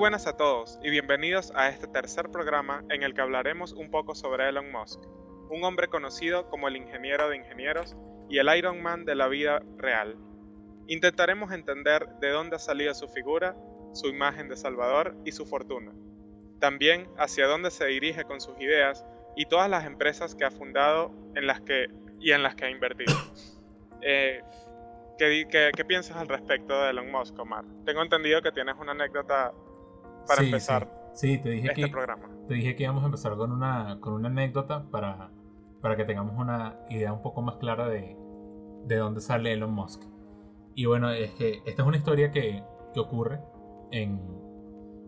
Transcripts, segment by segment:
buenas a todos y bienvenidos a este tercer programa en el que hablaremos un poco sobre Elon Musk, un hombre conocido como el ingeniero de ingenieros y el Iron Man de la vida real. Intentaremos entender de dónde ha salido su figura, su imagen de Salvador y su fortuna. También hacia dónde se dirige con sus ideas y todas las empresas que ha fundado en las que, y en las que ha invertido. Eh, ¿qué, piensas al respecto de Elon Musk, Omar? Tengo entendido que tienes una anécdota para empezar sí. te dije este que, programa. Te dije que íbamos a empezar con una, con una anécdota para, para que tengamos una idea un poco más clara de, de dónde sale Elon Musk. Y bueno, es que esta es una historia que, que ocurre en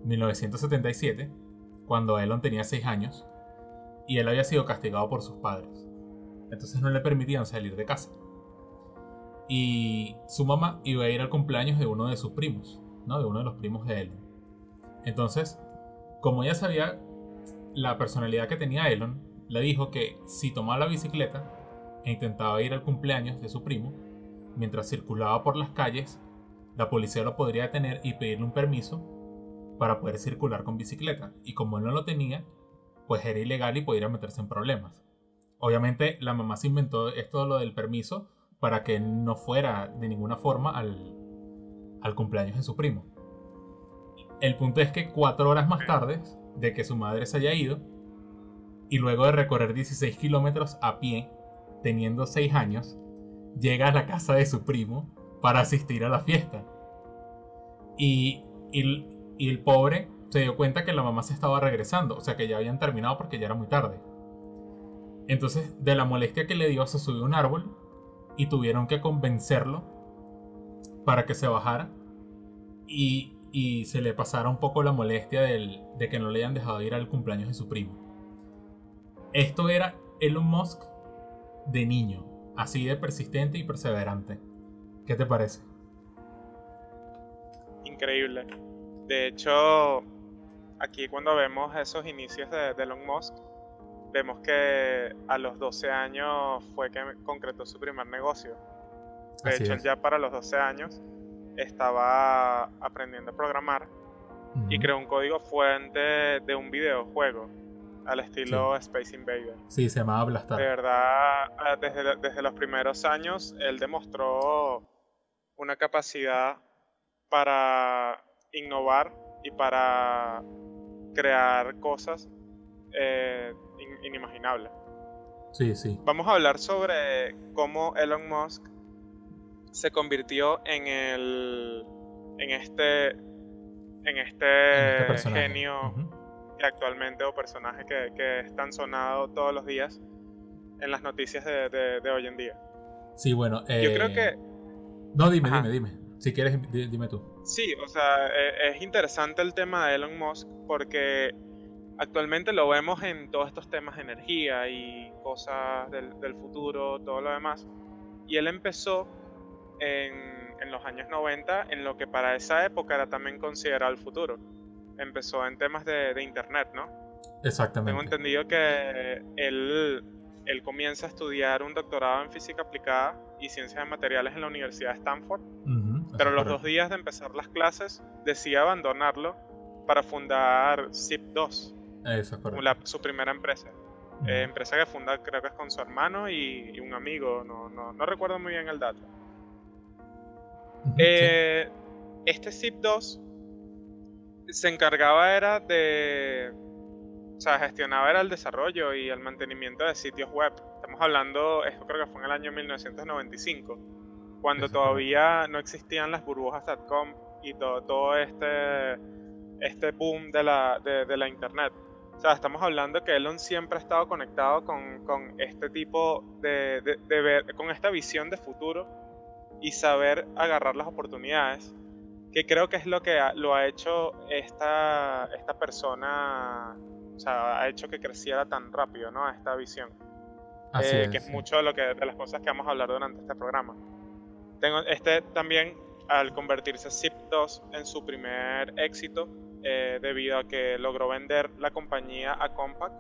1977, cuando Elon tenía 6 años, y él había sido castigado por sus padres. Entonces no le permitían salir de casa. Y su mamá iba a ir al cumpleaños de uno de sus primos, ¿no? De uno de los primos de Elon. Entonces, como ella sabía la personalidad que tenía Elon, le dijo que si tomaba la bicicleta e intentaba ir al cumpleaños de su primo, mientras circulaba por las calles, la policía lo podría detener y pedirle un permiso para poder circular con bicicleta. Y como él no lo tenía, pues era ilegal y podría meterse en problemas. Obviamente la mamá se inventó esto lo del permiso para que no fuera de ninguna forma al, al cumpleaños de su primo. El punto es que cuatro horas más tarde de que su madre se haya ido, y luego de recorrer 16 kilómetros a pie, teniendo 6 años, llega a la casa de su primo para asistir a la fiesta. Y, y, el pobre se dio cuenta que la mamá se estaba regresando, o sea que ya habían terminado porque ya era muy tarde. Entonces, de la molestia que le dio, se subió a un árbol y tuvieron que convencerlo para que se bajara y y se le pasara un poco la molestia de que no le hayan dejado ir al cumpleaños de su primo. Esto era Elon Musk de niño, así de persistente y perseverante. ¿Qué te parece? Increíble. De hecho, aquí cuando vemos esos inicios de, Elon Musk, vemos que a los 12 años fue que concretó su primer negocio. De hecho, ya para los 12 años estaba aprendiendo a programar y creó un código fuente de un videojuego al estilo Space Invader. Sí, se llamaba Blastar. De verdad, ah, desde, desde los primeros años, él demostró una capacidad para innovar y para crear cosas eh, inimaginables. Sí, sí. Vamos a hablar sobre cómo Elon Musk se convirtió en el en este en este, este genio que actualmente o personaje que, es tan sonado todos los días en las noticias de, hoy en día. Sí, bueno. Yo creo que. Eh, no, dime, dime, dime. Si quieres, dime tú. Sí, o sea, e, es interesante el tema de Elon Musk porque actualmente lo vemos en todos estos temas de energía y cosas del, del futuro, todo lo demás. Y él empezó en, los años 90 en lo que para esa época era también considerado el futuro. Empezó en temas de, internet, ¿no? Exactamente. Tengo entendido que él, él comienza a estudiar un doctorado en física aplicada y ciencias de materiales en la Universidad de Stanford, pero los dos días de empezar las clases decide abandonarlo para fundar Zip2, Eso su primera empresa. Eh, empresa que funda creo que es con su hermano y, y un amigo, no, no, no recuerdo muy bien el dato. Eh, este ZIP2 se encargaba era de, o sea, gestionaba era el desarrollo y el mantenimiento de sitios web. Estamos hablando, esto creo que fue en el año 1995, cuando todavía no existían las burbujas.com y todo, todo este, este boom de la, de, la internet. O sea, estamos hablando que Elon siempre ha estado conectado con, con este tipo de, de, de ver, con esta visión de futuro y saber agarrar las oportunidades, que creo que es lo que lo ha hecho esta, esta persona, o sea, ha hecho que creciera tan rápido, ¿no? Esta visión. Eh, que es mucho de, lo que, de las cosas que vamos a hablar durante este programa. Tengo, este también, al convertirse Zip2 en su primer éxito, eh, debido a que logró vender la compañía a Compaq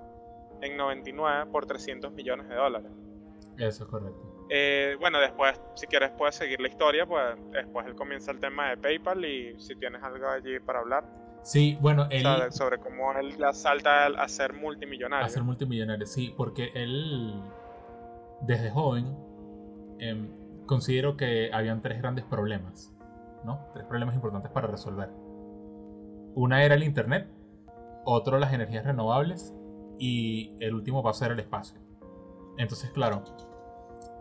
en 99 por 300 millones de dólares. Eso es correcto. Eh, bueno, después, si quieres, puedes seguir la historia, pues después él comienza el tema de PayPal y si tienes algo allí para hablar. Sí, bueno, él... sobre cómo él salta a ser multimillonario. A ser multimillonario, sí, porque él, desde joven, eh, considero que habían tres grandes problemas, ¿no? Tres problemas importantes para resolver. Una era el Internet, otro las energías renovables y el último paso era el espacio. Entonces, claro,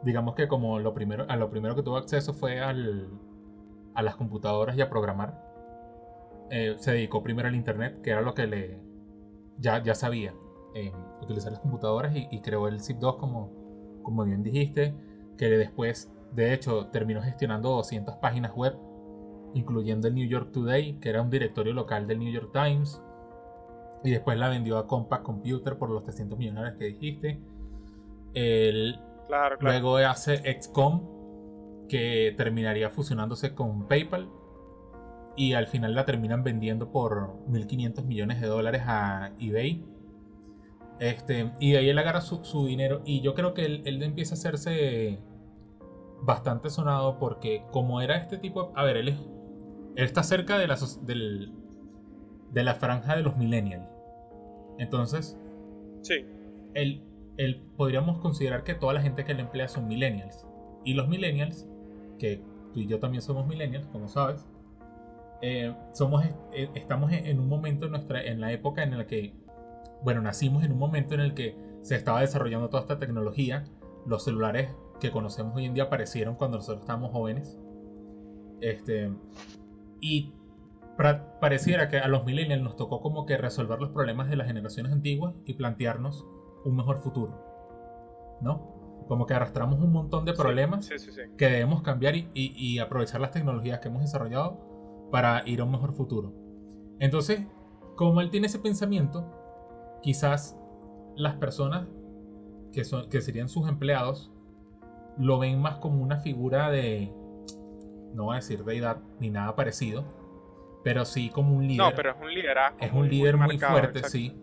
digamos que como lo primero, a lo primero que tuvo acceso fue al, a las computadoras y a programar, eh, se dedicó primero al Internet, que era lo que le ya, ya sabía, utilizar las computadoras y, creó el ZIP2 como, como bien dijiste, que después, de hecho, terminó gestionando 200 páginas web, incluyendo el New York Today, que era un directorio local del New York Times, y después la vendió a Compaq Computer por los 300 millones que dijiste. Luego hace XCOM, que terminaría fusionándose con PayPal. Y al final la terminan vendiendo por 1.500 millones de dólares a eBay. Este, y de ahí él agarra su, dinero. Y yo creo que él, él, empieza a hacerse bastante sonado porque como era este tipo... A ver, él, él está cerca de la, del, de la franja de los millennials. Entonces, sí. él, él, podríamos considerar que toda la gente que él emplea son millennials. Y los millennials, que tú y yo también somos millennials, como sabes, eh, somos, eh, estamos en un momento en, nuestra, en la época en la que, bueno, nacimos en un momento en el que se estaba desarrollando toda esta tecnología. Los celulares que conocemos hoy en día aparecieron cuando nosotros estábamos jóvenes. Este, y pareciera que a los millennials nos tocó como que resolver los problemas de las generaciones antiguas y plantearnos un mejor futuro. ¿No? Como que arrastramos un montón de problemas que debemos cambiar y, aprovechar las tecnologías que hemos desarrollado para ir a un mejor futuro. Entonces, como él tiene ese pensamiento, quizás las personas que, son, que serían sus empleados lo ven más como una figura de, no voy a decir deidad ni nada parecido, pero sí como un líder. No, pero es un liderazgo. Es un líder muy, fuerte, sí.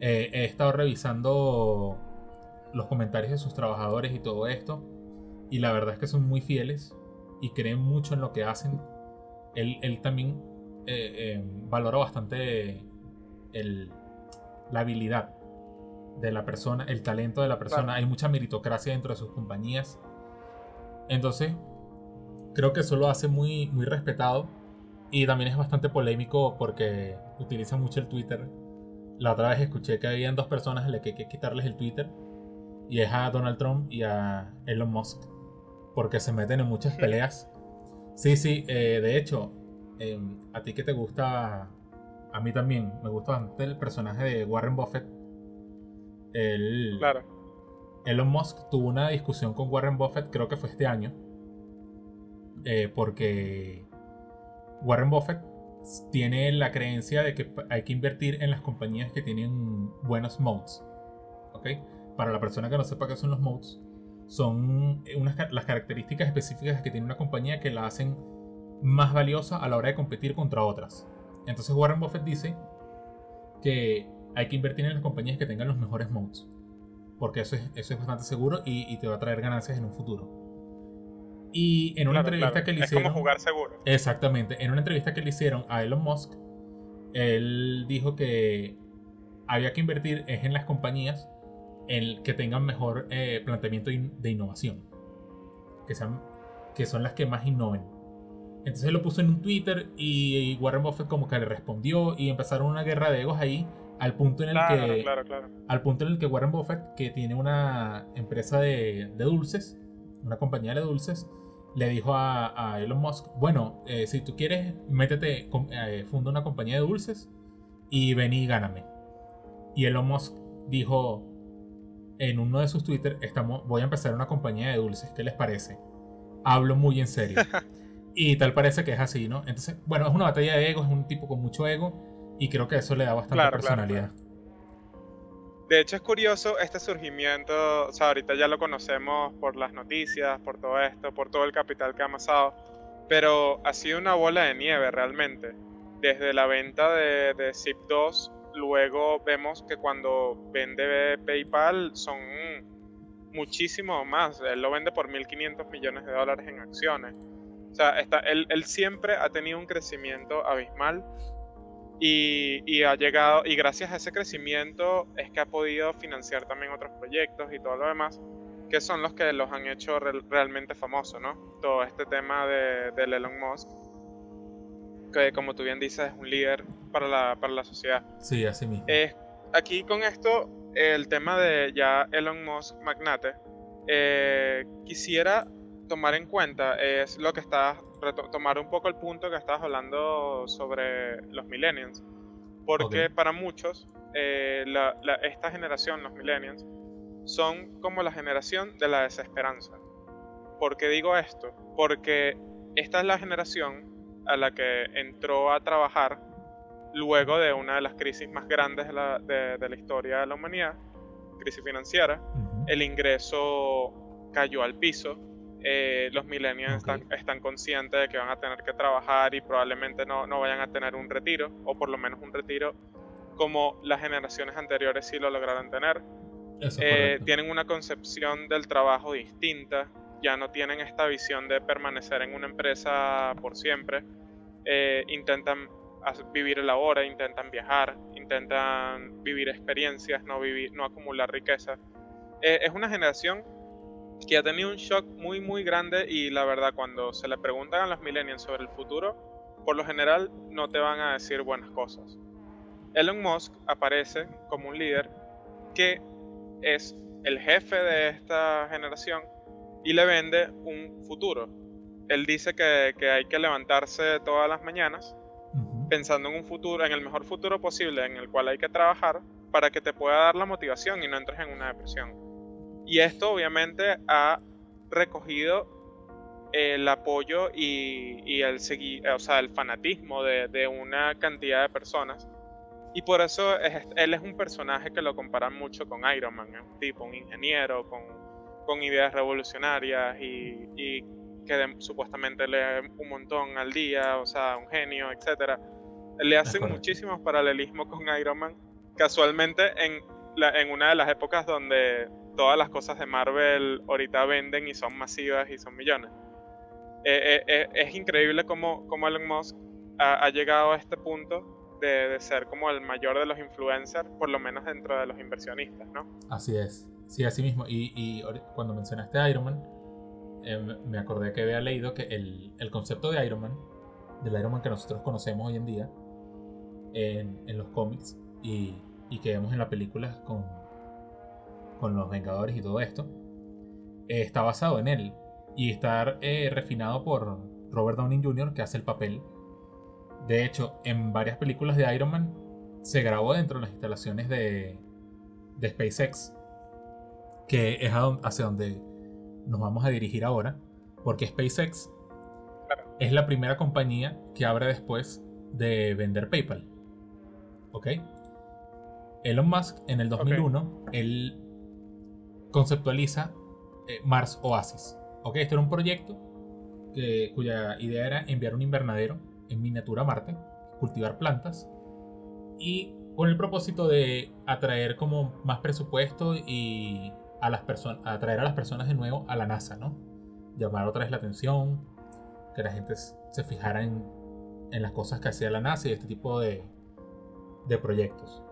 Eh, he estado revisando los comentarios de sus trabajadores y todo esto. Y la verdad es que son muy fieles y creen mucho en lo que hacen. Él, también eh, eh, valora bastante el, la habilidad de la persona, el talento de la persona. Hay mucha meritocracia dentro de sus compañías. Entonces, creo que eso lo hace muy, muy respetado y también es bastante polémico porque utiliza mucho el Twitter. La otra vez escuché que habían dos personas a las que hay que quitarles el Twitter. Y es a Donald Trump y a Elon Musk. Porque se meten en muchas peleas. Sí, sí, eh, de hecho, em, a ti que te gusta, a mí también, me gusta bastante el personaje de Warren Buffett. El, claro. Elon Musk tuvo una discusión con Warren Buffett, creo que fue este año. Eh, porque Warren Buffett tiene la creencia de que hay que invertir en las compañías que tienen buenos modes. ¿Ok? Para la persona que no sepa qué son los modes, son unas, las características específicas que tiene una compañía que la hacen más valiosa a la hora de competir contra otras. Entonces Warren Buffett dice que hay que invertir en las compañías que tengan los mejores modes. Porque eso es, eso es bastante seguro y te va a traer ganancias en un futuro. Y en una entrevista que le hicieron. Es como jugar seguro. Exactamente. En una entrevista que le hicieron a Elon Musk, él dijo que había que invertir en las compañías en que tengan mejor eh, planteamiento de innovación. Que, sean, que son las que más innoven. Entonces lo puso en un Twitter y Warren Buffett como que le respondió y empezaron una guerra de egos ahí al punto en el que al punto en el que Warren Buffett que tiene una empresa de, de dulces una compañía de dulces le dijo a, Elon Musk, bueno, eh, si tú quieres, métete, eh, funda una compañía de dulces y ven y gáname. Y Elon Musk dijo en uno de sus Twitter, estamos, voy a empezar una compañía de dulces, ¿qué les parece? Hablo muy en serio. y tal parece que es así, ¿no? Entonces, bueno, es una batalla de ego, es un tipo con mucho ego y creo que eso le da bastante personalidad. De hecho es curioso este surgimiento, o sea, ahorita ya lo conocemos por las noticias, por todo esto, por todo el capital que ha amasado, pero ha sido una bola de nieve realmente. Desde la venta de, de Zip2, luego vemos que cuando vende PayPal son muchísimo más. Él lo vende por 1.500 millones de dólares en acciones. O sea, está, él, él siempre ha tenido un crecimiento abismal Y, ha llegado, y gracias a ese crecimiento es que ha podido financiar también otros proyectos y todo lo demás, que son los que los han hecho realmente famosos, ¿no? Todo este tema de, de Elon Musk, que como tú bien dices es un líder para la, para la sociedad. Sí, así mismo. aquí con esto, el tema de ya Elon Musk magnate, eh, quisiera tomar en cuenta es lo que estás, tomar un poco el punto que estabas hablando sobre los millennials. Porque para muchos, eh, esta generación, los millennials, son como la generación de la desesperanza. ¿Por qué digo esto? Porque esta es la generación a la que entró a trabajar luego de una de las crisis más grandes de la, de la historia de la humanidad, crisis financiera. El ingreso cayó al piso, eh, los millennials están, conscientes de que van a tener que trabajar y probablemente no, no vayan a tener un retiro, o por lo menos un retiro como las generaciones anteriores sí lo lograron tener. Eh, tienen una concepción del trabajo distinta, ya no tienen esta visión de permanecer en una empresa por siempre, eh, intentan vivir el ahora, intentan viajar, intentan vivir experiencias, no, vivir, no acumular riqueza. es una generación que ha tenido un shock muy muy grande y la verdad cuando se le preguntan a los millennials sobre el futuro, por lo general no te van a decir buenas cosas. Elon Musk aparece como un líder que es el jefe de esta generación y le vende un futuro. Él dice que, que hay que levantarse todas las mañanas pensando en un futuro, en el mejor futuro posible en el cual hay que trabajar para que te pueda dar la motivación y no entres en una depresión. Y esto obviamente ha recogido el apoyo y, el, o sea, el fanatismo de, una cantidad de personas. Y por eso él es un personaje que lo comparan mucho con Iron Man, un tipo, un ingeniero con, con ideas revolucionarias y, que supuestamente lee un montón al día, o sea, un genio, etc. Le hacen muchísimos paralelismos con Iron Man, casualmente en, en una de las épocas donde todas las cosas de Marvel ahorita venden y son masivas y son millones. Eh, eh, eh, es increíble cómo, cómo, Elon Musk ha, llegado a este punto de, ser como el mayor de los influencers, por lo menos dentro de los inversionistas, ¿no? Así es, sí, así mismo. Y, y cuando mencionaste a Iron Man, me acordé que había leído que el, el, concepto de Iron Man, del Iron Man que nosotros conocemos hoy en día, en, en los cómics y, y que vemos en las películas con, con los Vengadores y todo esto, eh, está basado en él y está eh, refinado por Robert Downey Jr., que hace el papel. De hecho, en varias películas de Iron Man se grabó dentro de las instalaciones de, de SpaceX, que es hacia donde nos vamos a dirigir ahora, porque SpaceX es la primera compañía que abre después de vender PayPal. ¿Ok? Elon Musk en el 2001, él conceptualiza eh, Mars Oasis. Ok, este era un proyecto que, cuya idea era enviar un invernadero en miniatura a Marte, cultivar plantas y con el propósito de atraer como más presupuesto y a las personas, atraer a las personas de nuevo a la NASA, ¿no? Llamar otra vez la atención, que la gente se fijara en, en las cosas que hacía la NASA y este tipo de, de proyectos.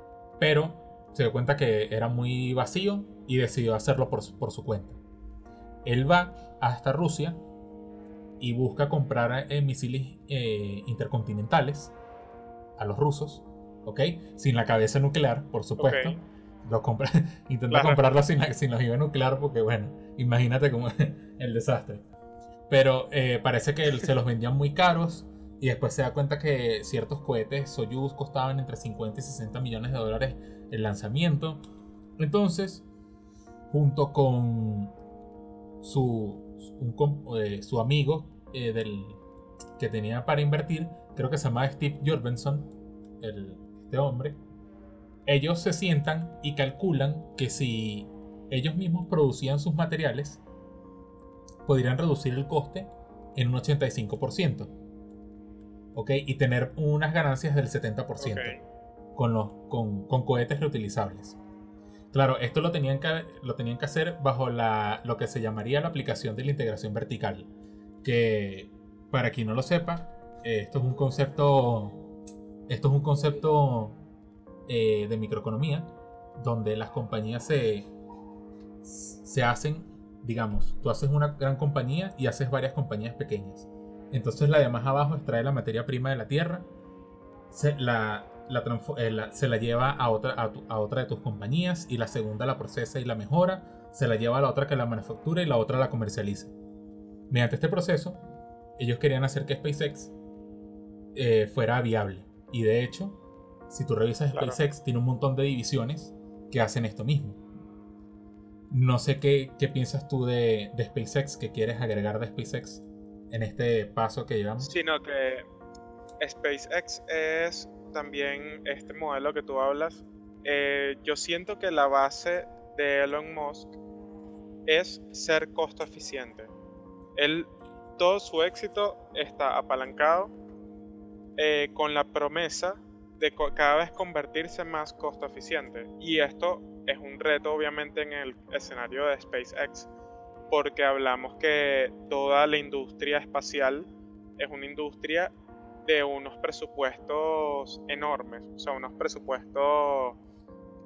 Pero se dio cuenta que era muy vacío y decidió hacerlo por su, cuenta. Él va hasta Rusia y busca comprar eh, misiles eh, intercontinentales a los rusos, ¿ok? Sin la cabeza nuclear, por supuesto. Lo compra, intenta comprarlo sin la, sin la nuclear porque, bueno, imagínate cómo el desastre. Pero eh, parece que se los vendían muy caros y después se da cuenta que ciertos cohetes Soyuz costaban entre 50 y 60 millones de dólares el lanzamiento. Entonces, junto con su, eh, su amigo eh, del, que tenía para invertir, creo que se llama Steve Jorgensen, el, este hombre, ellos se sientan y calculan que si ellos mismos producían sus materiales, podrían reducir el coste en un 85%. ¿Ok? Y tener unas ganancias del 70% con, los, con, con cohetes reutilizables. Claro, esto lo tenían que, lo tenían que hacer bajo la, lo que se llamaría la aplicación de la integración vertical. Que, para quien no lo sepa, esto es un concepto Esto es un concepto eh, de microeconomía donde las compañías se, se hacen, digamos, tú haces una gran compañía y haces varias compañías pequeñas. Entonces la de más abajo extrae la materia prima de la tierra, se la, eh, se la lleva a otra, a, otra de tus compañías y la segunda la procesa y la mejora, se la lleva a la otra que la manufactura y la otra la comercializa. Mediante este proceso, ellos querían hacer que SpaceX eh, fuera viable. Y de hecho, si tú revisas SpaceX, tiene un montón de divisiones que hacen esto mismo. No sé qué, qué piensas tú de, de, SpaceX, que quieres agregar de SpaceX en este paso que llevamos. Sino que SpaceX es también este modelo que tú hablas. Eh, yo siento que la base de Elon Musk es ser costo eficiente. Él, todo su éxito está apalancado eh, con la promesa de cada vez convertirse más costo eficiente. Y esto es un reto obviamente en el escenario de SpaceX, porque hablamos que toda la industria espacial es una industria de unos presupuestos enormes, o sea, unos presupuestos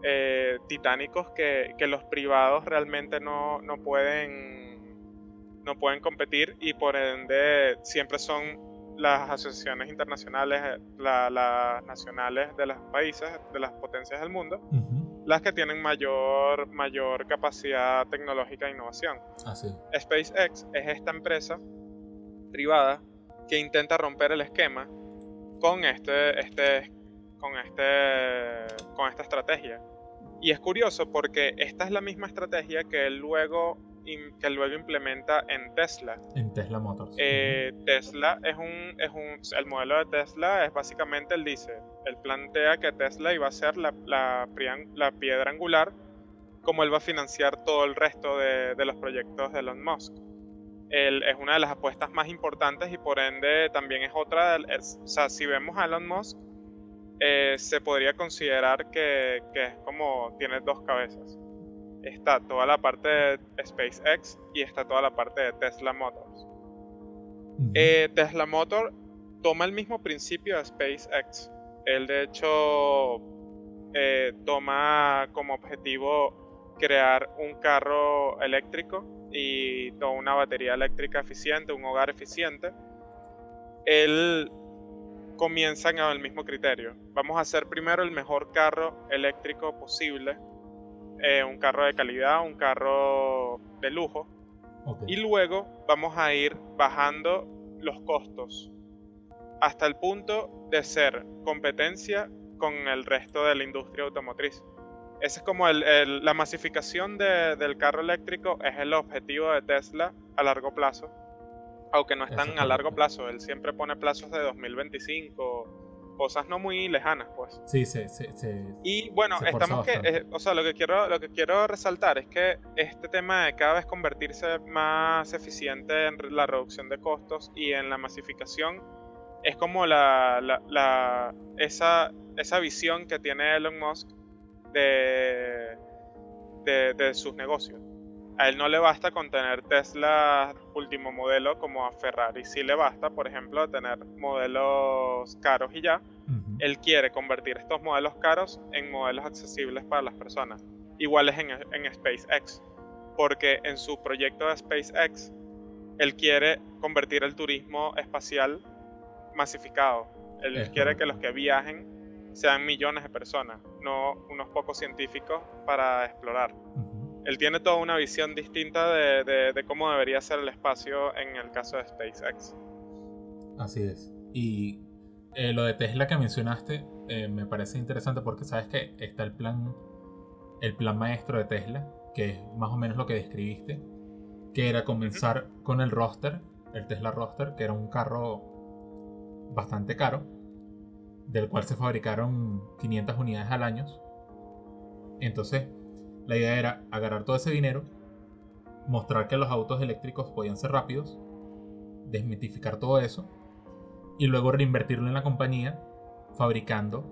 eh, titánicos que, los privados realmente no, no, pueden, no pueden competir y por ende siempre son las asociaciones internacionales, las nacionales de los países, de las potencias del mundo, las que tienen mayor, mayor capacidad tecnológica e innovación. SpaceX es esta empresa privada que intenta romper el esquema con este, este, con este, con esta estrategia. Y es curioso porque esta es la misma estrategia que él luego que luego implementa en Tesla. En Tesla Motors. Eh, Tesla es un, es un, el modelo de Tesla es básicamente, él dice, él plantea que Tesla iba a ser la, la, la piedra angular, como él va a financiar todo el resto de, de los proyectos de Elon Musk. Él es una de las apuestas más importantes y por ende también es otra, o sea, si vemos a Elon Musk, eh, se podría considerar que, que es como tiene dos cabezas está toda la parte de SpaceX y está toda la parte de Tesla Motors. Eh, Tesla Motor toma el mismo principio de SpaceX. Él de hecho eh, toma como objetivo crear un carro eléctrico y toda una batería eléctrica eficiente, un hogar eficiente. Él comienzan el mismo criterio. Vamos a hacer primero el mejor carro eléctrico posible eh, un carro de calidad, un carro de lujo. Y luego vamos a ir bajando los costos hasta el punto de ser competencia con el resto de la industria automotriz. Esa es como la masificación del carro eléctrico, es el objetivo de Tesla a largo plazo. Aunque no es tan a largo plazo, él siempre pone plazos de 2025 cosas no muy lejanas, pues. Sí, sí, sí. y bueno, estamos que, eh, o sea, lo que quiero, lo que quiero resaltar es que este tema de cada vez convertirse más eficiente en la reducción de costos y en la masificación es como la, la, esa, esa visión que tiene Elon Musk de, de, de sus negocios. A él no le basta con tener Tesla último modelo como a Ferrari. Sí le basta, por ejemplo, tener modelos caros y ya. Él quiere convertir estos modelos caros en modelos accesibles para las personas. Igual es en, en SpaceX. Porque en su proyecto de SpaceX, él quiere convertir el turismo espacial masificado. Él quiere que los que viajen sean millones de personas, no unos pocos científicos para explorar él tiene toda una visión distinta de, cómo debería ser el espacio en el caso de SpaceX. Así es. Y eh, lo de Tesla que mencionaste eh, me parece interesante porque sabes que está el plan, el plan maestro de Tesla, que es más o menos lo que describiste, que era comenzar con el roster, el Tesla roster, que era un carro bastante caro, del cual se fabricaron 500 unidades al año. Entonces, la idea era agarrar todo ese dinero, mostrar que los autos eléctricos podían ser rápidos, desmitificar todo eso y luego reinvertirlo en la compañía fabricando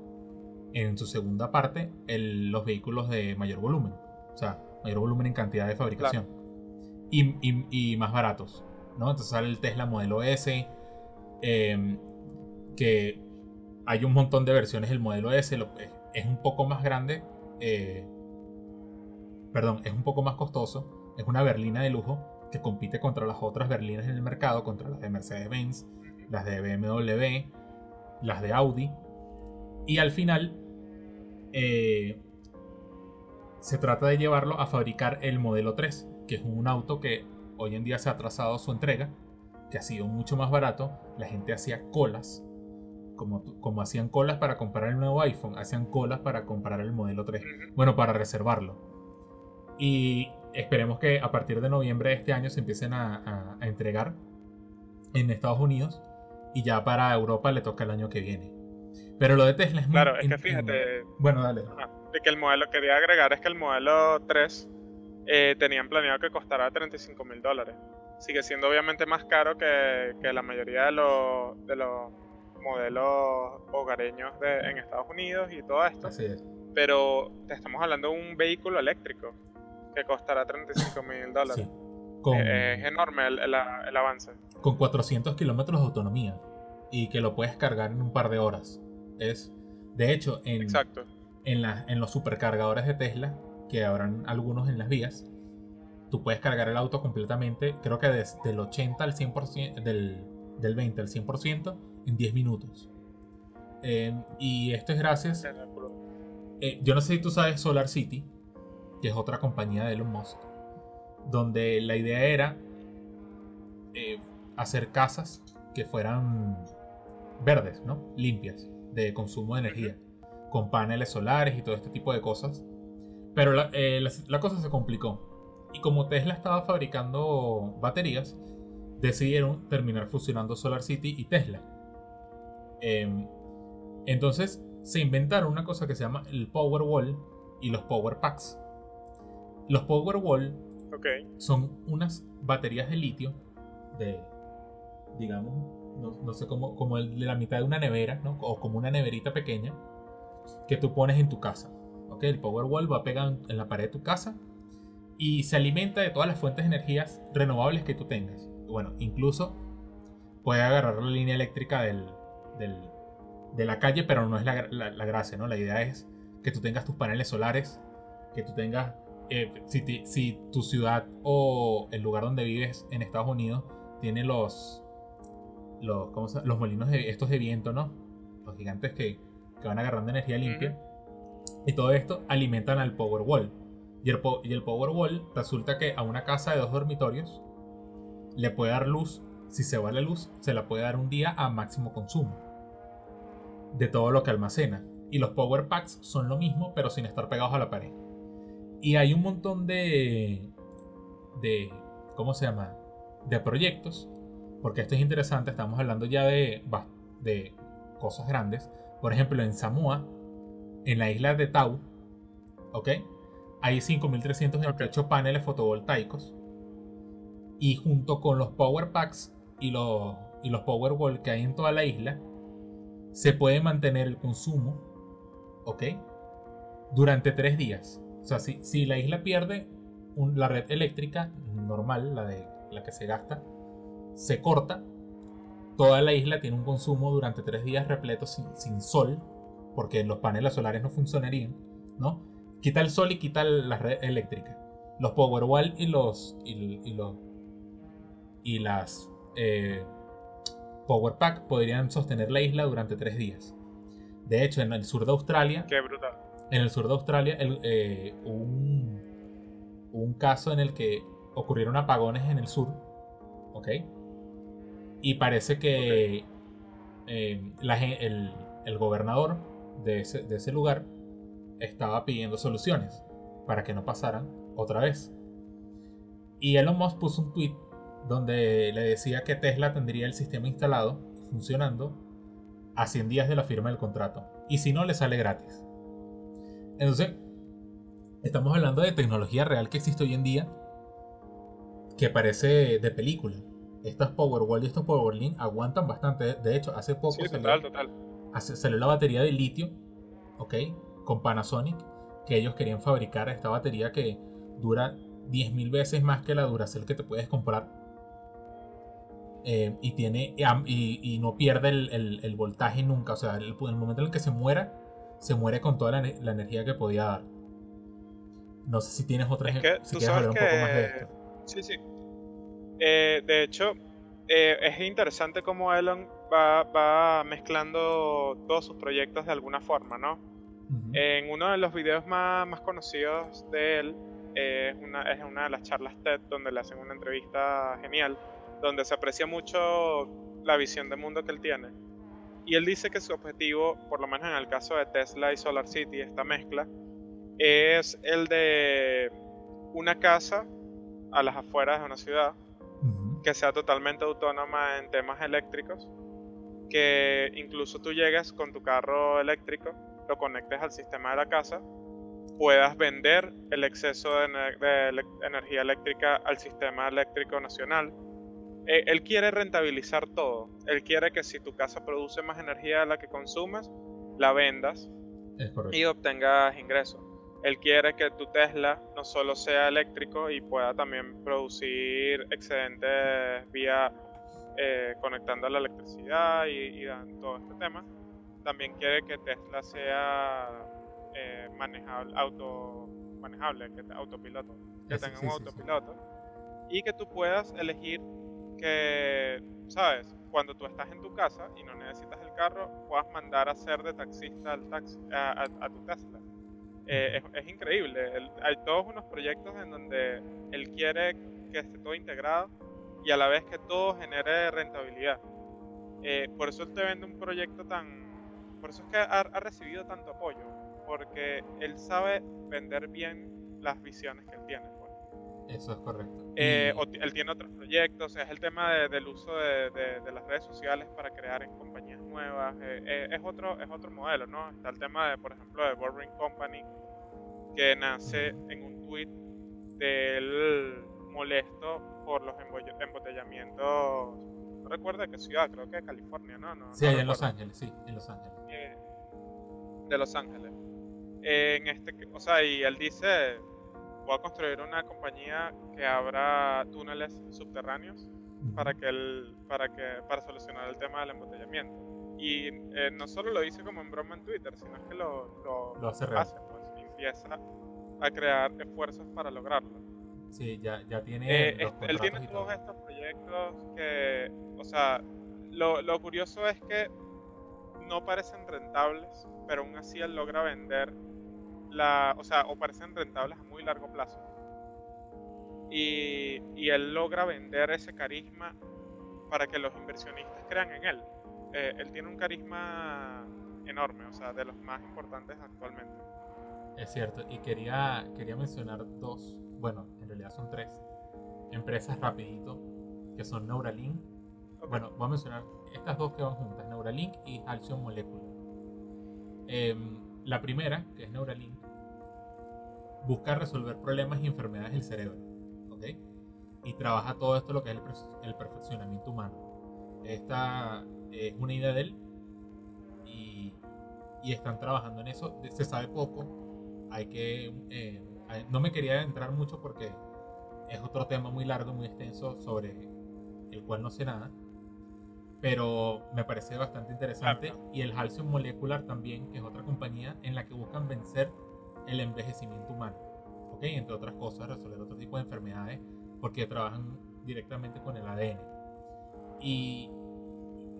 en su segunda parte los vehículos de mayor volumen, o sea, mayor volumen en cantidad de fabricación y, más baratos. ¿no? Entonces sale el Tesla modelo S, em, que hay un montón de versiones. El modelo S es un poco más grande. Eh, perdón, es un poco más costoso. Es una berlina de lujo que compite contra las otras berlinas en el mercado, contra las de Mercedes-Benz, las de BMW, las de Audi. Y al final eh, se trata de llevarlo a fabricar el modelo 3, que es un auto que hoy en día se ha trazado su entrega, que ha sido mucho más barato. La gente hacía colas, como, como hacían colas para comprar el nuevo iPhone, hacían colas para comprar el modelo 3. Bueno, para reservarlo. Y esperemos que a partir de noviembre de este año se empiecen a, entregar en Estados Unidos y ya para Europa le toca el año que viene. Pero lo de Tesla es muy... Claro, es que fíjate... Bueno, dale. de que el modelo, quería agregar es que el modelo 3 eh, tenían planeado que costara 35 mil dólares. Sigue siendo obviamente más caro que, que la mayoría de los, de los modelos hogareños de, en Estados Unidos y todo esto. Así es. Pero te estamos hablando de un vehículo eléctrico que costará 35 mil dólares. Eh, es enorme el, el, avance. Con 400 kilómetros de autonomía y que lo puedes cargar en un par de horas. Es, de hecho, en, Exacto. En, la, en los supercargadores de Tesla, que habrán algunos en las vías, tú puedes cargar el auto completamente, creo que desde el 80 al 100%, del, del 20 al 100% en 10 minutos. Em, y esto es gracias. Eh, yo no sé si tú sabes Solar City, que es otra compañía de Elon Musk, donde la idea era eh, hacer casas que fueran verdes, ¿no? Limpias, de consumo de energía, con paneles solares y todo este tipo de cosas. Pero la, eh, la cosa se complicó. Y como Tesla estaba fabricando baterías, decidieron terminar fusionando Solar City y Tesla. Em, entonces se inventaron una cosa que se llama el Powerwall y los Power Packs. Los Powerwall son unas baterías de litio de, digamos, no, sé cómo, como el de la mitad de una nevera, ¿no? o como una neverita pequeña que tú pones en tu casa. ¿okay? El Powerwall va pegado en la pared de tu casa y se alimenta de todas las fuentes de energías renovables que tú tengas. Bueno, incluso puede agarrar la línea eléctrica del, de la calle, pero no es la, la, gracia, ¿no? La idea es que tú tengas tus paneles solares, que tú tengas, eh, si, si, tu ciudad o el lugar donde vives en Estados Unidos tiene los, los, ¿cómo se, los molinos de, estos de viento, ¿no? Los gigantes que, que van agarrando energía limpia. Y todo esto alimentan al Powerwall. Y el, y el Powerwall resulta que a una casa de dos dormitorios le puede dar luz. Si se va la luz, se la puede dar un día a máximo consumo de todo lo que almacena. Y los Power Packs son lo mismo, pero sin estar pegados a la pared. Y hay un montón de. de. ¿Cómo se llama? De proyectos. Porque esto es interesante, estamos hablando ya de, de cosas grandes. Por ejemplo, en Samoa, en la isla de Tau, ¿ok? Hay 5.328 paneles fotovoltaicos. Y junto con los Power Packs y los, y los Powerwall que hay en toda la isla, se puede mantener el consumo, ¿ok? Durante tres días. O sea, si, si la isla pierde la red eléctrica normal, la, de, la que se gasta, se corta, toda la isla tiene un consumo durante tres días repleto sin, sol, porque los paneles solares no funcionarían, ¿no? Quita el sol y quita la red eléctrica. Los Powerwall y los. y, los. y las. Eh, Power Pack podrían sostener la isla durante tres días. De hecho, en el sur de Australia. Qué brutal. En el sur de Australia, eh, un, un caso en el que ocurrieron apagones en el sur. ¿Ok? Y parece que eh, el, gobernador de ese, de ese lugar estaba pidiendo soluciones para que no pasaran otra vez. Y Elon Musk puso un tweet donde le decía que Tesla tendría el sistema instalado, funcionando, a 100 días de la firma del contrato. Y si no, le sale gratis. Entonces, estamos hablando de tecnología real que existe hoy en día, que parece de película. Estas Powerwall y estos Powerlink aguantan bastante. De hecho, hace poco sí, total, total. salió la batería de litio, ¿ok? Con Panasonic, que ellos querían fabricar esta batería que dura 10.000 veces más que la Duracell que te puedes comprar eh, y, tiene, y, no pierde el, voltaje nunca. O sea, el, el, momento en el que se muera, se muere con toda la, energía que podía dar. No sé si tienes otra es si quieres hablar un poco más de esto. Sí, sí. Eh, de hecho, eh, es interesante cómo Elon va, va, mezclando todos sus proyectos de alguna forma, ¿no? En uno de los videos más, más conocidos de él, es, una, es una de las charlas TED donde le hacen una entrevista genial, donde se aprecia mucho la visión de mundo que él tiene. Y él dice que su objetivo, por lo menos en el caso de Tesla y Solar City, esta mezcla, es el de una casa a las afueras de una ciudad que sea totalmente autónoma en temas eléctricos, que incluso tú llegues con tu carro eléctrico, lo conectes al sistema de la casa, puedas vender el exceso de, energía eléctrica al sistema eléctrico nacional. Eh, él quiere rentabilizar todo. Él quiere que si tu casa produce más energía de la que consumes, la vendas y obtengas ingresos. Él quiere que tu Tesla no solo sea eléctrico y pueda también producir excedentes vía eh, conectando a la electricidad y, todo este tema. También quiere que Tesla sea eh, manejable, auto manejable, que autopiloto, que tenga un autopiloto y que tú puedas elegir que, sabes, cuando tú estás en tu casa y no necesitas el carro, puedas mandar a hacer de taxista al taxi, a tu Tesla eh, es, increíble. hay todos unos proyectos en donde él quiere que esté todo integrado y a la vez que todo genere rentabilidad. Eh, por eso él te vende un proyecto tan... Por eso es que ha, recibido tanto apoyo, porque él sabe vender bien las visiones que él tiene. Eso es correcto. Eh, él tiene otros proyectos, es el tema del uso de, de, las redes sociales para crear en compañías nuevas, es, otro, es otro modelo, ¿no? Está el tema de, por ejemplo, de Boring Company, que nace en un tuit del molesto por los embotellamientos. No recuerdo de qué ciudad, creo que de California, ¿no? no sí, en Los Ángeles, sí, en Los Ángeles. Eh, de Los Ángeles. en este, o sea, y él dice, voy a construir una compañía que abra túneles subterráneos para que el, para que para solucionar el tema del embotellamiento. Y eh, no solo lo dice como en broma en Twitter, sino que lo, lo, hace, hace empieza a crear esfuerzos para lograrlo. Sí, ya, ya tiene. Eh, él tiene todos estos proyectos que, o sea, lo, lo, curioso es que no parecen rentables, pero aún así él logra vender la, o sea, o parecen rentables a muy largo plazo. Y, y él logra vender ese carisma para que los inversionistas crean en él. Eh, él tiene un carisma enorme, o sea, de los más importantes actualmente. Es cierto, y quería, quería mencionar dos, bueno, en realidad son tres empresas rapidito, que son Neuralink. Bueno, voy a mencionar estas dos que van juntas, Neuralink y Halcyon Molecular. Em, la primera, que es Neuralink, busca resolver problemas y enfermedades del cerebro, ¿ok? Y trabaja todo esto lo que es el, el perfeccionamiento humano. Esta es una idea de él y, y están trabajando en eso. Se sabe poco, hay que... Eh, no me quería entrar mucho porque es otro tema muy largo, muy extenso, sobre el cual no sé nada. Pero me parece bastante interesante. Y el Halcyon Molecular también, que es otra compañía en la que buscan vencer el envejecimiento humano. ¿Ok? Entre otras cosas, resolver otro tipo de enfermedades porque trabajan directamente con el ADN. Y,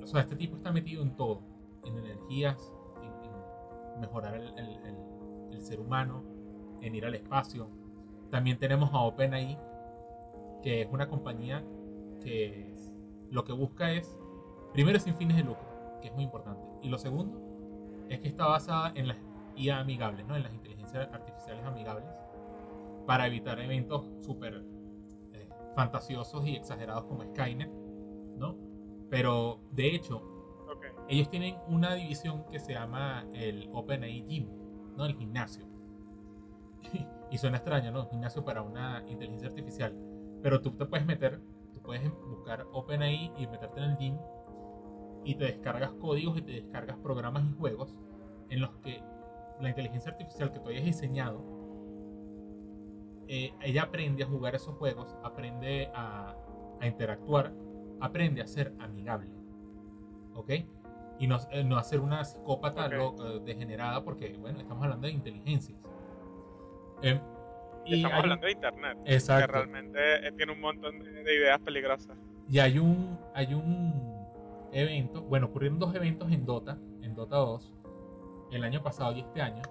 o sea, este tipo está metido en todo, en energías, en, mejorar el el ser humano, en ir al espacio. También tenemos a OpenAI, que es una compañía que lo que busca es, primero, sin fines de lucro, que es muy importante. Y lo segundo es que está basada en las IA amigables, ¿no? en las inteligencias artificiales amigables, para evitar eventos súper eh, fantasiosos y exagerados como Skynet, ¿no? Pero de hecho, ellos tienen una división que se llama el OpenAI Gym, ¿no? El gimnasio. y suena extraño, ¿no? Gimnasio para una inteligencia artificial. Pero tú te puedes meter, tú puedes buscar OpenAI y meterte en el gym y te descargas códigos y te descargas programas y juegos en los que la inteligencia artificial que tú hayas diseñado, eh, ella aprende a jugar esos juegos, aprende a, a interactuar aprende a ser amigable. ¿Ok? Y no, eh, no a ser una psicópata Ok. lo- eh, degenerada porque, bueno, estamos hablando de inteligencias. Em, y Estamos hay hablando de internet. Que Exacto. realmente eh, tiene un montón de, de ideas peligrosas. Y hay un, hay un evento, bueno, ocurrieron dos eventos en Dota, en Dota 2, el año pasado y este año,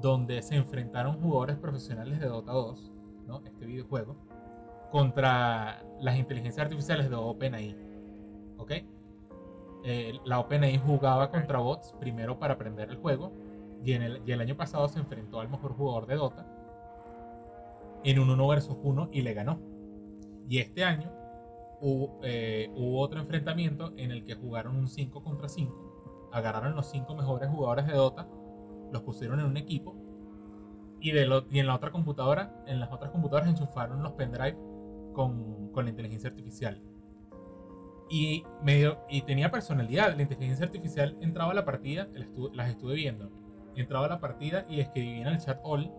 donde se enfrentaron jugadores profesionales de Dota 2, ¿no? Este videojuego, contra las inteligencias artificiales de OpenAI. ¿Ok? Eh, la OpenAI jugaba contra bots primero para aprender el juego y, en el, y el año pasado se enfrentó al mejor jugador de Dota en un 1 versus 1 y le ganó. Y este año hubo, eh, hubo otro enfrentamiento en el que jugaron un 5 contra 5. Agarraron los 5 mejores jugadores de Dota, los pusieron en un equipo y, de lo- y en la otra computadora, en las otras computadoras enchufaron los pendrive con, con la inteligencia artificial. Y, medio, y tenía personalidad. La inteligencia artificial entraba a la partida, las estuve viendo. Entraba a la partida y escribía en el chat all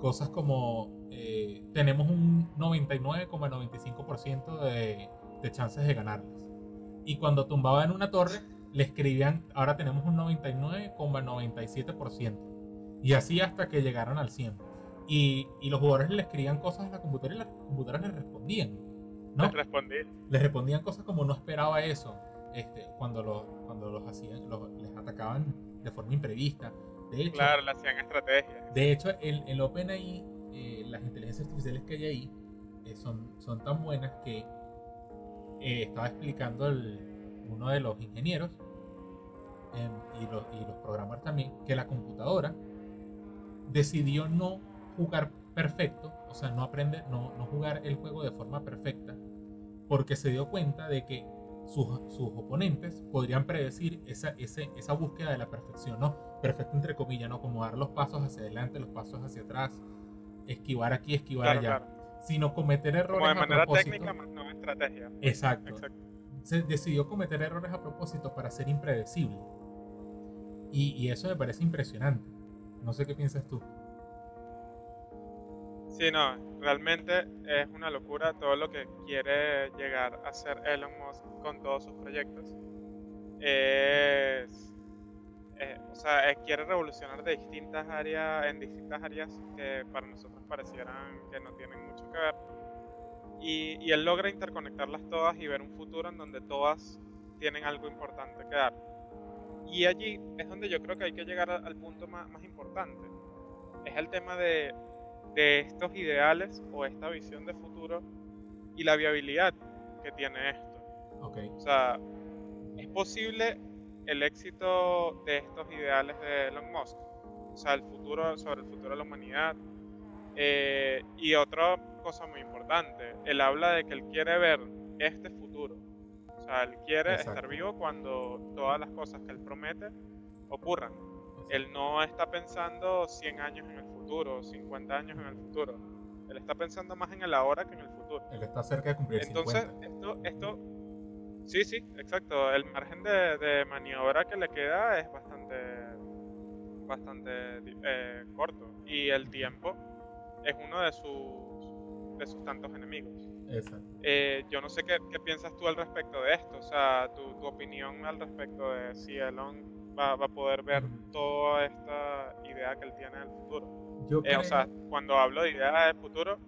cosas como eh, tenemos un 99,95% de, de chances de ganarles. Y cuando tumbaban una torre, le escribían, ahora tenemos un 99,97%. Y así hasta que llegaron al 100. Y, y los jugadores le escribían cosas a la computadora y las computadoras les respondían. ¿no? Les respondí. les respondían cosas como no esperaba eso este, cuando, los, cuando los hacían, los- les atacaban de forma imprevista. De hecho, Claro, le hacían estrategias. de hecho el, el OpenAI, eh, las inteligencias artificiales que hay ahí eh, son, son tan buenas que eh, estaba explicando el- uno de los ingenieros em, y, los, y los programadores también que la computadora decidió no jugar perfecto, o sea, no aprender, no, no jugar el juego de forma perfecta, porque se dio cuenta de que sus, sus oponentes podrían predecir esa, ese- esa búsqueda de la perfección, ¿no? Perfecto entre comillas, ¿no? Como dar los pasos hacia adelante, los pasos hacia atrás, esquivar aquí, esquivar Claro, allá, claro. sino cometer errores Como de a manera propósito. técnica, más no estrategia. Exacto. Exacto. Se decidió cometer errores a propósito para ser impredecible. Y, eso me parece impresionante. No sé qué piensas tú. Sí, no, realmente es una locura todo lo que quiere llegar a hacer Elon Musk con todos sus proyectos. Es, eh, o sea, eh, quiere revolucionar de distintas áreas, en distintas áreas que para nosotros parecieran que no tienen mucho que ver. Y él logra interconectarlas todas y ver un futuro en donde todas tienen algo importante que dar. Y allí es donde yo creo que hay que llegar al punto más, más importante. Es el tema de, de estos ideales o esta visión de futuro y la viabilidad que tiene esto. Ok. O sea, ¿es posible el éxito de estos ideales de Elon Musk? O sea, el futuro, sobre el futuro de la humanidad. Eh, y otra cosa muy importante, él habla de que él quiere ver este futuro. O sea, él quiere Exacto. estar vivo cuando todas las cosas que él promete ocurran. Él no está pensando 100 años en el futuro, 50 años en el futuro. Él está pensando más en el ahora que en el futuro. Él está cerca de cumplir Entonces, 50. esto, esto, sí, sí, exacto. El margen de, de maniobra que le queda es bastante, bastante eh, corto. Y el tiempo es uno de sus, de sus tantos enemigos. Exacto. Eh, yo no sé qué, qué piensas tú al respecto de esto, o sea, tu, tu opinión al respecto de si Elon va, va a poder ver Ujú. toda esta idea que él tiene del futuro. Yo Eh, creo, o sea, cuando hablo de idea del futuro,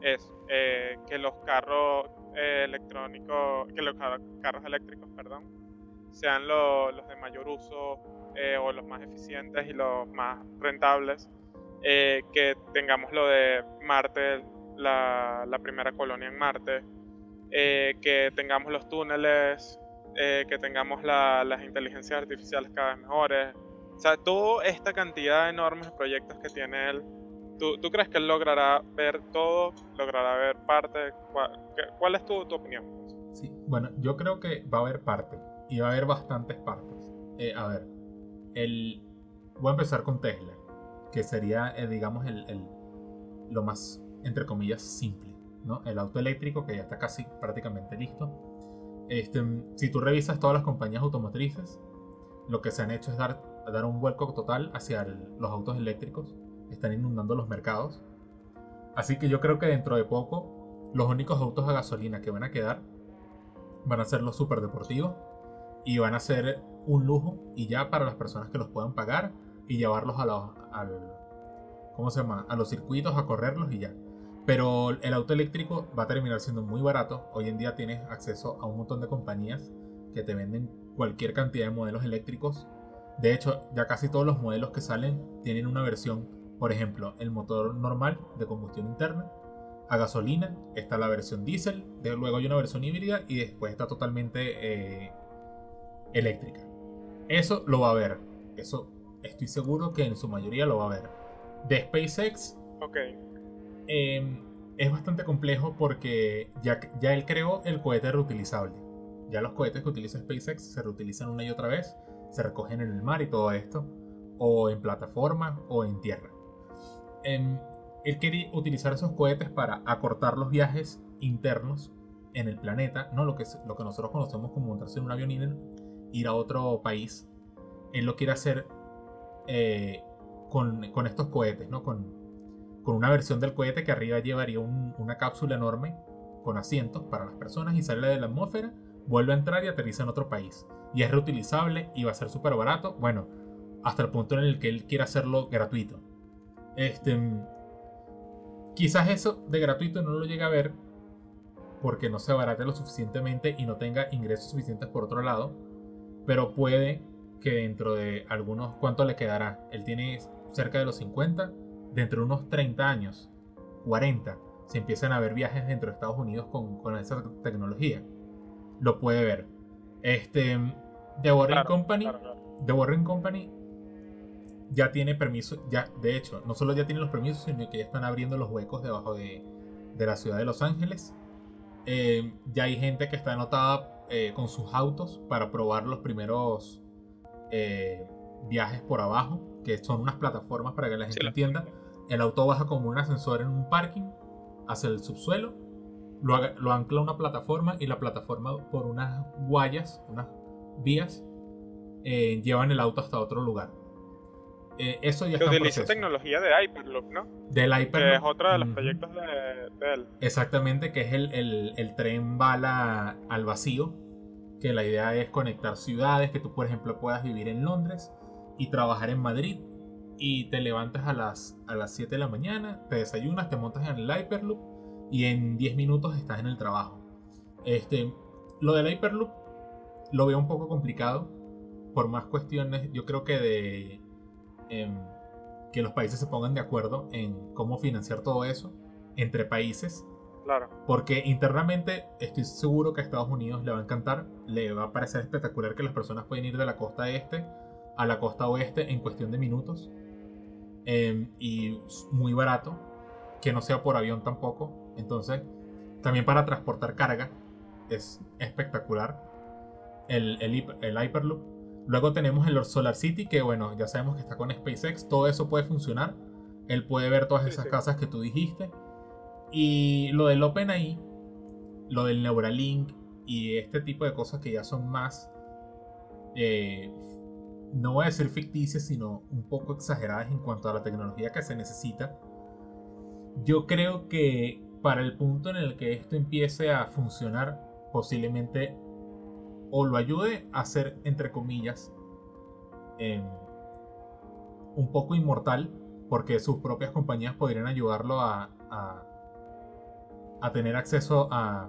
es eh, que los carros eh, electrónicos, que los car- carros eléctricos, perdón, sean lo- los de mayor uso eh, o los más eficientes y los más rentables. eh, que tengamos lo de Marte, la, primera colonia en Marte, eh, que tengamos los túneles, eh, que tengamos la- las inteligencias artificiales cada vez mejores. O sea, toda esta cantidad de proyectos que tiene él, ¿tú, tú crees que él logrará ver todo? ¿Logrará ver parte? ¿Cuál, qué- cuál es tu, tu opinión? sí, bueno, yo creo que va a haber parte. Y va a haber bastantes partes. Eh, a ver, el, voy a empezar con Tesla. Que sería, eh, digamos, el, el- lo más, entre comillas, simple. ¿no? El auto eléctrico que ya está casi prácticamente listo. Este, si tú revisas todas las compañías automotrices, lo que se han hecho es dar, dar un vuelco total hacia el- los autos eléctricos. Están inundando los mercados. Así que yo creo que dentro de poco, los únicos autos a gasolina que van a quedar van a ser los super deportivos y van a ser un lujo y ya para las personas que los puedan pagar y llevarlos a los, al, ¿cómo se llama? a los circuitos a correrlos y ya. Pero el auto eléctrico va a terminar siendo muy barato. Hoy en día tienes acceso a un montón de compañías que te venden cualquier cantidad de modelos eléctricos. De hecho, ya casi todos los modelos que salen tienen una versión, por ejemplo, el motor normal de combustión interna, a gasolina, está la versión diésel, luego hay una versión híbrida y después está totalmente eh, eléctrica. Eso lo va a ver. Eso estoy seguro que en su mayoría lo va a ver. De SpaceX, okay. Em, es bastante complejo porque ya, ya él creó el cohete reutilizable. Ya los cohetes que utiliza SpaceX se reutilizan una y otra vez, se recogen en el mar y todo esto, o en plataforma o en tierra. Em, él quería utilizar esos cohetes para acortar los viajes internos en el planeta, no lo que, lo que nosotros conocemos como montarse en un avión y ir a otro país. Él lo quiere hacer eh, con, con, estos cohetes, ¿no? Con, con una versión del cohete que arriba llevaría una cápsula enorme con asientos para las personas y sale de la atmósfera, vuelve a entrar y aterriza en otro país. Y es reutilizable y va a ser súper barato. Bueno, hasta el punto en el que él quiere hacerlo gratuito. Este, quizás eso de gratuito no lo llegue a ver porque no se abarate lo suficientemente y no tenga ingresos suficientes por otro lado. Pero puede que dentro de algunos, ¿cuánto le quedará? Él tiene cerca de los 50 dentro de unos 30 años, 40, se empiezan a ver viajes dentro de Estados Unidos con, con esa tecnología. Lo puede ver. Este, The Warren Company, The Warren Company ya tiene permiso, ya, de hecho, no solo ya tiene los permisos, sino que ya están abriendo los huecos debajo de, de la ciudad de Los Ángeles. Eh, ya hay gente que está anotada eh, con sus autos para probar los primeros eh, viajes por abajo, que son unas plataformas para que la gente entienda. El auto baja como un ascensor en un parking hacia el subsuelo, lo, lo ancla a una plataforma y la plataforma por unas guayas, unas vías, eh, llevan el auto hasta otro lugar. Eh, eso ya está utiliza tecnología de Hyperloop, ¿no? Del Hyperloop. Que es otro de los proyectos de, él. Exactamente, que es el, el, el, tren bala al vacío. Que la idea es conectar ciudades, que tú, por ejemplo, puedas vivir en Londres y trabajar en Madrid y te levantas a las, a las 7 de la mañana, te desayunas, te montas en el Hyperloop y en 10 minutos estás en el trabajo. Este, lo del Hyperloop lo veo un poco complicado por más cuestiones, yo creo que de em, que los países se pongan de acuerdo en cómo financiar todo eso entre países. Claro. Porque internamente estoy seguro que a Estados Unidos le va a encantar, le va a parecer espectacular que las personas pueden ir de la costa este a la costa oeste en cuestión de minutos Em, y muy barato, que no sea por avión tampoco. Entonces, también para transportar carga es espectacular el, el, Hyperloop. Luego tenemos el Solar City, que bueno, ya sabemos que está con SpaceX, todo eso puede funcionar. Él puede ver todas esas casas que tú dijiste. Y lo del OpenAI, lo del Neuralink y este tipo de cosas que ya son más eh, no voy a decir ficticias, sino un poco exageradas en cuanto a la tecnología que se necesita. Yo creo que para el punto en el que esto empiece a funcionar, posiblemente o lo ayude a ser, entre comillas, em, un poco inmortal, porque sus propias compañías podrían ayudarlo a, a, tener acceso a,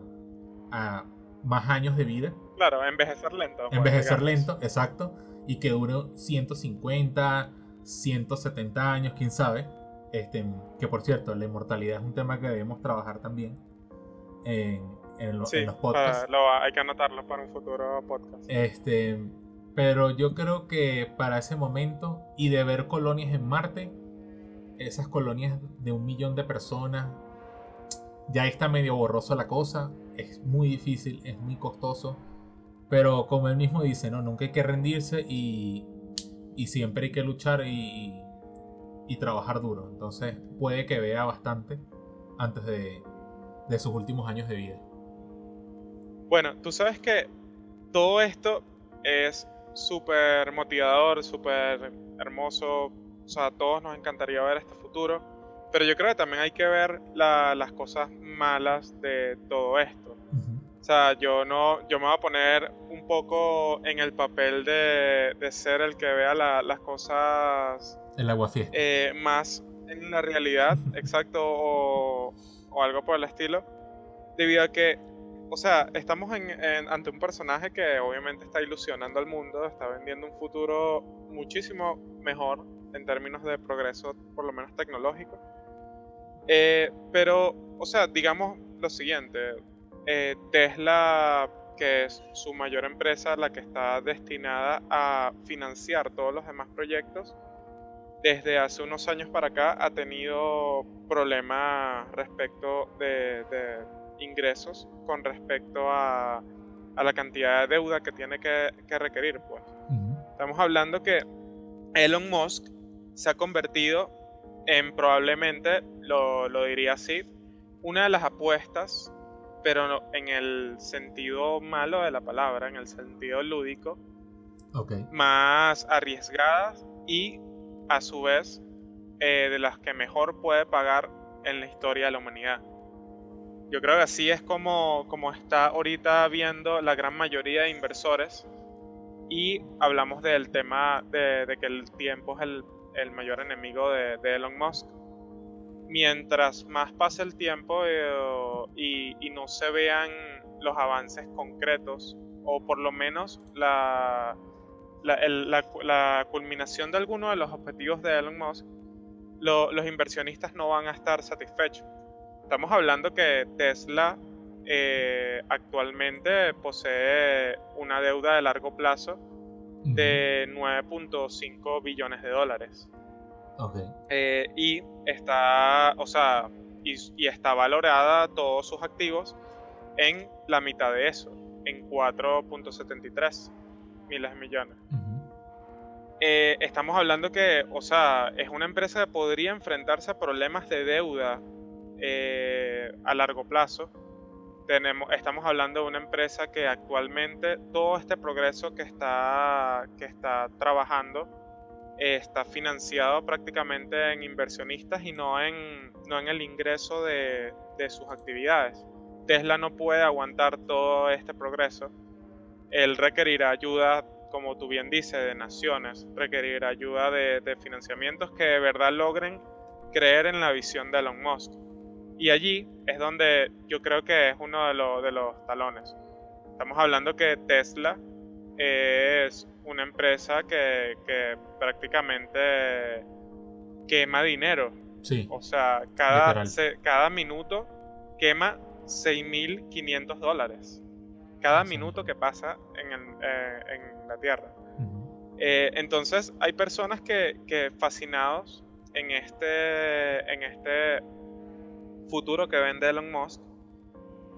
a, más años de vida. Claro, envejecer lento. Pues, envejecer lento, exacto y que dure 150, 170 años, quién sabe. Este, que por cierto, la inmortalidad es un tema que debemos trabajar también en, en, los podcasts. hay que anotarlo para un futuro podcast. Este, pero yo creo que para ese momento y de ver colonias en Marte, esas colonias de un millón de personas, ya está medio borroso la cosa, es muy difícil, es muy costoso pero como él mismo dice, ¿no? Nunca hay que rendirse y, y siempre hay que luchar y, y, trabajar duro. Entonces puede que vea bastante antes de, de sus últimos años de vida. Bueno, tú sabes que todo esto es súper motivador, súper hermoso. O sea, a todos nos encantaría ver este futuro. Pero yo creo que también hay que ver las cosas malas de todo esto. O sea, yo no, yo me voy a poner un poco en el papel de, de ser el que vea las cosas. El agua fiesta. Eh, más en la realidad, exacto, o, o, algo por el estilo. Debido a que, o sea, estamos en, ante un personaje que obviamente está ilusionando al mundo, está vendiendo un futuro muchísimo mejor en términos de progreso, por lo menos tecnológico. Eh, pero, o sea, digamos lo siguiente, eh, Tesla, que es su mayor empresa, la que está destinada a financiar todos los demás proyectos, desde hace unos años para acá ha tenido problemas respecto de, ingresos con respecto a, la cantidad de deuda que tiene que, requerir. Pues. Estamos hablando que Elon Musk se ha convertido en probablemente, lo, lo diría así, una de las apuestas, pero en el sentido malo de la palabra, en el sentido lúdico, más arriesgadas y a su vez eh, de las que mejor puede pagar en la historia de la humanidad. Yo creo que así es como, como está ahorita viendo la gran mayoría de inversores y hablamos del tema de, que el tiempo es el, mayor enemigo de, Elon Musk. Mientras más pase el tiempo eh, y, no se vean los avances concretos, o por lo menos la, la, culminación de alguno de los objetivos de Elon Musk, los inversionistas no van a estar satisfechos. Estamos hablando que Tesla eh, actualmente posee una deuda de largo plazo de 9.5 billones de dólares. Eh, y está, o sea, y, está valorada todos sus activos en la mitad de eso, en 4.73 miles de millones. Eh, estamos hablando que, o sea, es una empresa que podría enfrentarse a problemas de deuda eh, a largo plazo. Tenemos, estamos hablando de una empresa que actualmente todo este progreso que está, que está trabajando eh, está financiado prácticamente en inversionistas y no en, no en el ingreso de, de sus actividades. Tesla no puede aguantar todo este progreso él requerirá ayuda, como tú bien dices, de naciones, requerirá ayuda de, financiamientos que de verdad logren creer en la visión de Elon Musk. Y allí es donde yo creo que es uno de, de los talones. Estamos hablando que Tesla es una empresa que, prácticamente quema dinero. Sí. O sea, cada, cada minuto quema 6.500 dólares cada minuto que pasa en, eh, la Tierra. Eh, entonces hay personas que, que, fascinados en este, en este futuro que vende Elon Musk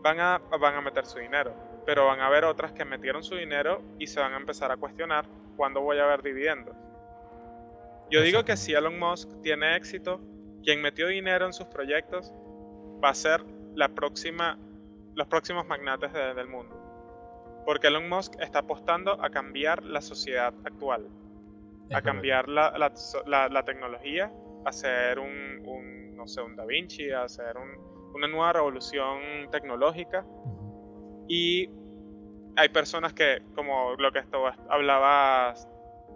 van a, van a meter su dinero, pero van a haber otras que metieron su dinero y se van a empezar a cuestionar cuándo voy a ver dividendos. Yo digo que si Elon Musk tiene éxito, quien metió dinero en sus proyectos va a ser la próxima, los próximos magnates del mundo. Porque Elon Musk está apostando a cambiar la sociedad actual, a cambiar la, la, tecnología, a hacer un, no sé, un Da Vinci, a hacer una nueva revolución tecnológica. Y hay personas que, como lo que esto hablabas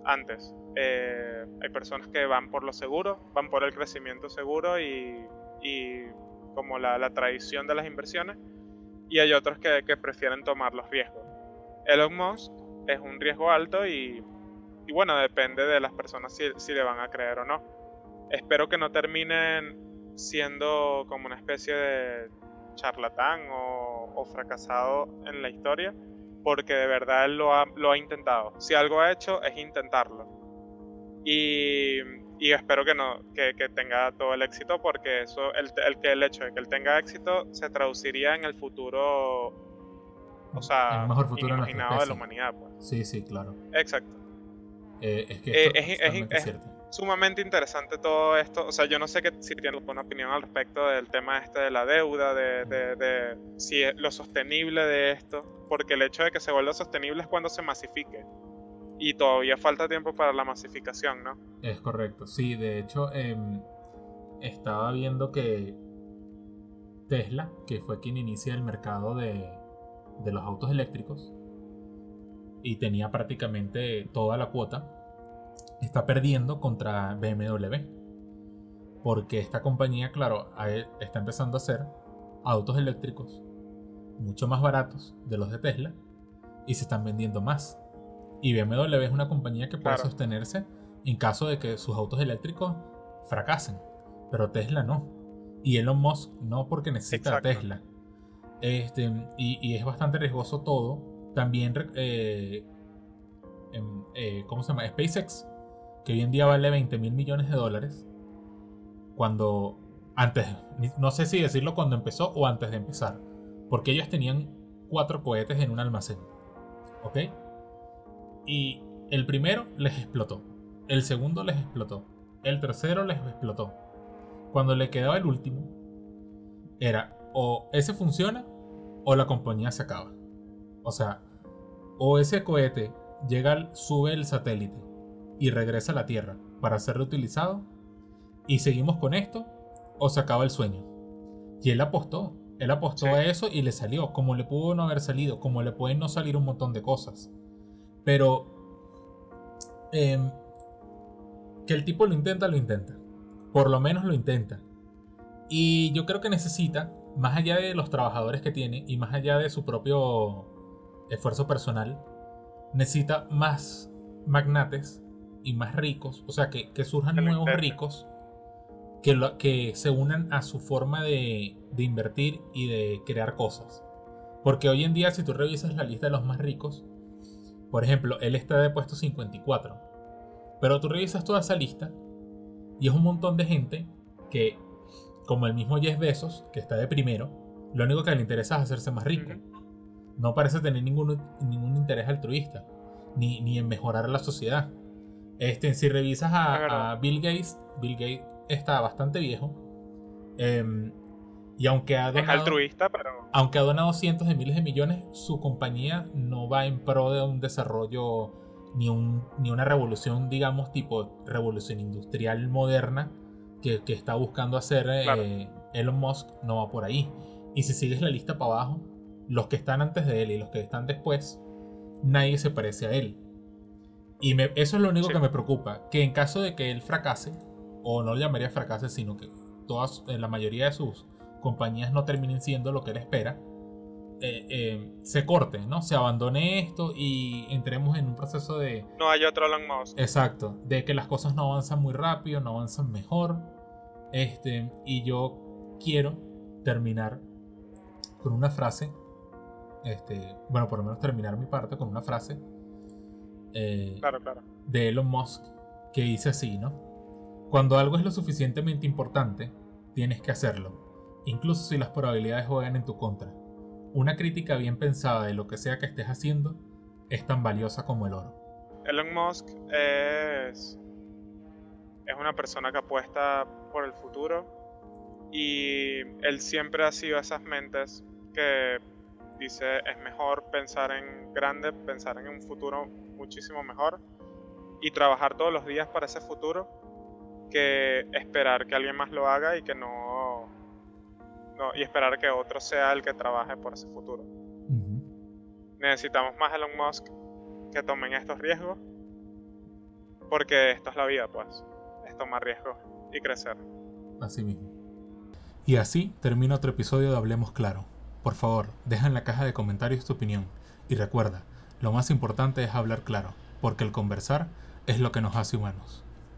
antes, eh, hay personas que van por lo seguro, van por el crecimiento seguro y, y como la, la, tradición de las inversiones, y hay otros que, que prefieren tomar los riesgos. Elon Musk es un riesgo alto y, bueno, depende de las personas si, le van a creer o no. Espero que no terminen siendo como una especie de charlatán o, fracasado en la historia, porque de verdad él lo ha, lo ha intentado. Si algo ha hecho es intentarlo. Y, espero que no que, tenga todo el éxito porque eso el, el, el hecho de que él tenga éxito se traduciría en el futuro o sea, el mejor futuro de la humanidad. Pues. Sí, sí, claro. Exacto. Eh, es que eh, es, sumamente interesante todo esto. O sea, yo no sé que, si tienes una opinión al respecto del tema este de la deuda, de, de, de si es lo sostenible de esto, porque el hecho de que se vuelva sostenible es cuando se masifique. Y todavía falta tiempo para la masificación, ¿no? Es correcto. Sí, de hecho, em, estaba viendo que Tesla, que fue quien inicia el mercado de, de los autos eléctricos y tenía prácticamente toda la cuota, está perdiendo contra BMW. Porque esta compañía, claro, está empezando a hacer autos eléctricos mucho más baratos de los de Tesla y se están vendiendo más. Y BMW es una compañía que puede sostenerse en caso de que sus autos eléctricos fracasen, pero Tesla no. Y Elon Musk no porque necesita Tesla. Este, y, es bastante riesgoso todo. También, eh, eh, ¿cómo se llama? SpaceX, que hoy en día vale 20 mil millones de dólares. Cuando, antes, no sé si decirlo cuando empezó o antes de empezar. Porque ellos tenían cuatro cohetes en un almacén. ¿Ok? Y el primero les explotó. El segundo les explotó. El tercero les explotó. Cuando le quedaba el último, era o ese funciona o la compañía se acaba. O sea, o ese cohete llega, sube el satélite y regresa a la Tierra para ser reutilizado y seguimos con esto o se acaba el sueño. Y él apostó, él apostó a eso y le salió, como le pudo no haber salido, como le pueden no salir un montón de cosas. Pero em, que el tipo lo intenta, lo intenta. Por lo menos lo intenta. Y yo creo que necesita, más allá de los trabajadores que tiene y más allá de su propio esfuerzo personal, necesita más magnates y más ricos, o sea, que, surjan nuevos ricos que, que se unan a su forma de, de invertir y de crear cosas. Porque hoy en día, si tú revisas la lista de los más ricos, por ejemplo, él está de puesto 54. Pero tú revisas toda esa lista y es un montón de gente que, como el mismo Jeff Bezos, que está de primero, lo único que le interesa es hacerse más rico. No parece tener ningún, ningún interés altruista, ni, ni en mejorar la sociedad. Este, si revisas a, Bill Gates, Bill Gates está bastante viejo. Em, y aunque ha donado, altruista, pero... Aunque ha donado cientos de miles de millones, su compañía no va en pro de un desarrollo ni, un, ni una revolución, digamos, tipo revolución industrial moderna que, está buscando hacer eh, Elon Musk, no va por ahí. Y si sigues la lista para abajo, los que están antes de él y los que están después, nadie se parece a él. Y eso es lo único que me preocupa, que en caso de que él fracase, o no lo llamaría fracase, sino que todas, la mayoría de sus compañías no terminen siendo lo que él espera, eh, eh, se corte, ¿no? Se abandone esto y entremos en un proceso de... No hay otro Elon Musk. Exacto, de que las cosas no avanzan muy rápido, no avanzan mejor. Este, y yo quiero terminar con una frase, este, bueno, por lo menos terminar mi parte con una frase eh, claro, claro. de Elon Musk que dice así, ¿no? Cuando algo es lo suficientemente importante, tienes que hacerlo incluso si las probabilidades juegan en tu contra. Una crítica bien pensada de lo que sea que estés haciendo es tan valiosa como el oro. Elon Musk es, es una persona que apuesta por el futuro y él siempre ha sido esas mentes que dice es mejor pensar en grande, pensar en un futuro muchísimo mejor y trabajar todos los días para ese futuro que esperar que alguien más lo haga y que no y esperar que otro sea el que trabaje por ese futuro. Necesitamos más Elon Musk que tomen estos riesgos, porque esto es la vida, pues, es tomar riesgos y crecer. Así mismo. Y así termina otro episodio de Hablemos Claro. Por favor, deja en la caja de comentarios tu opinión. Y recuerda, lo más importante es hablar claro, porque el conversar es lo que nos hace humanos.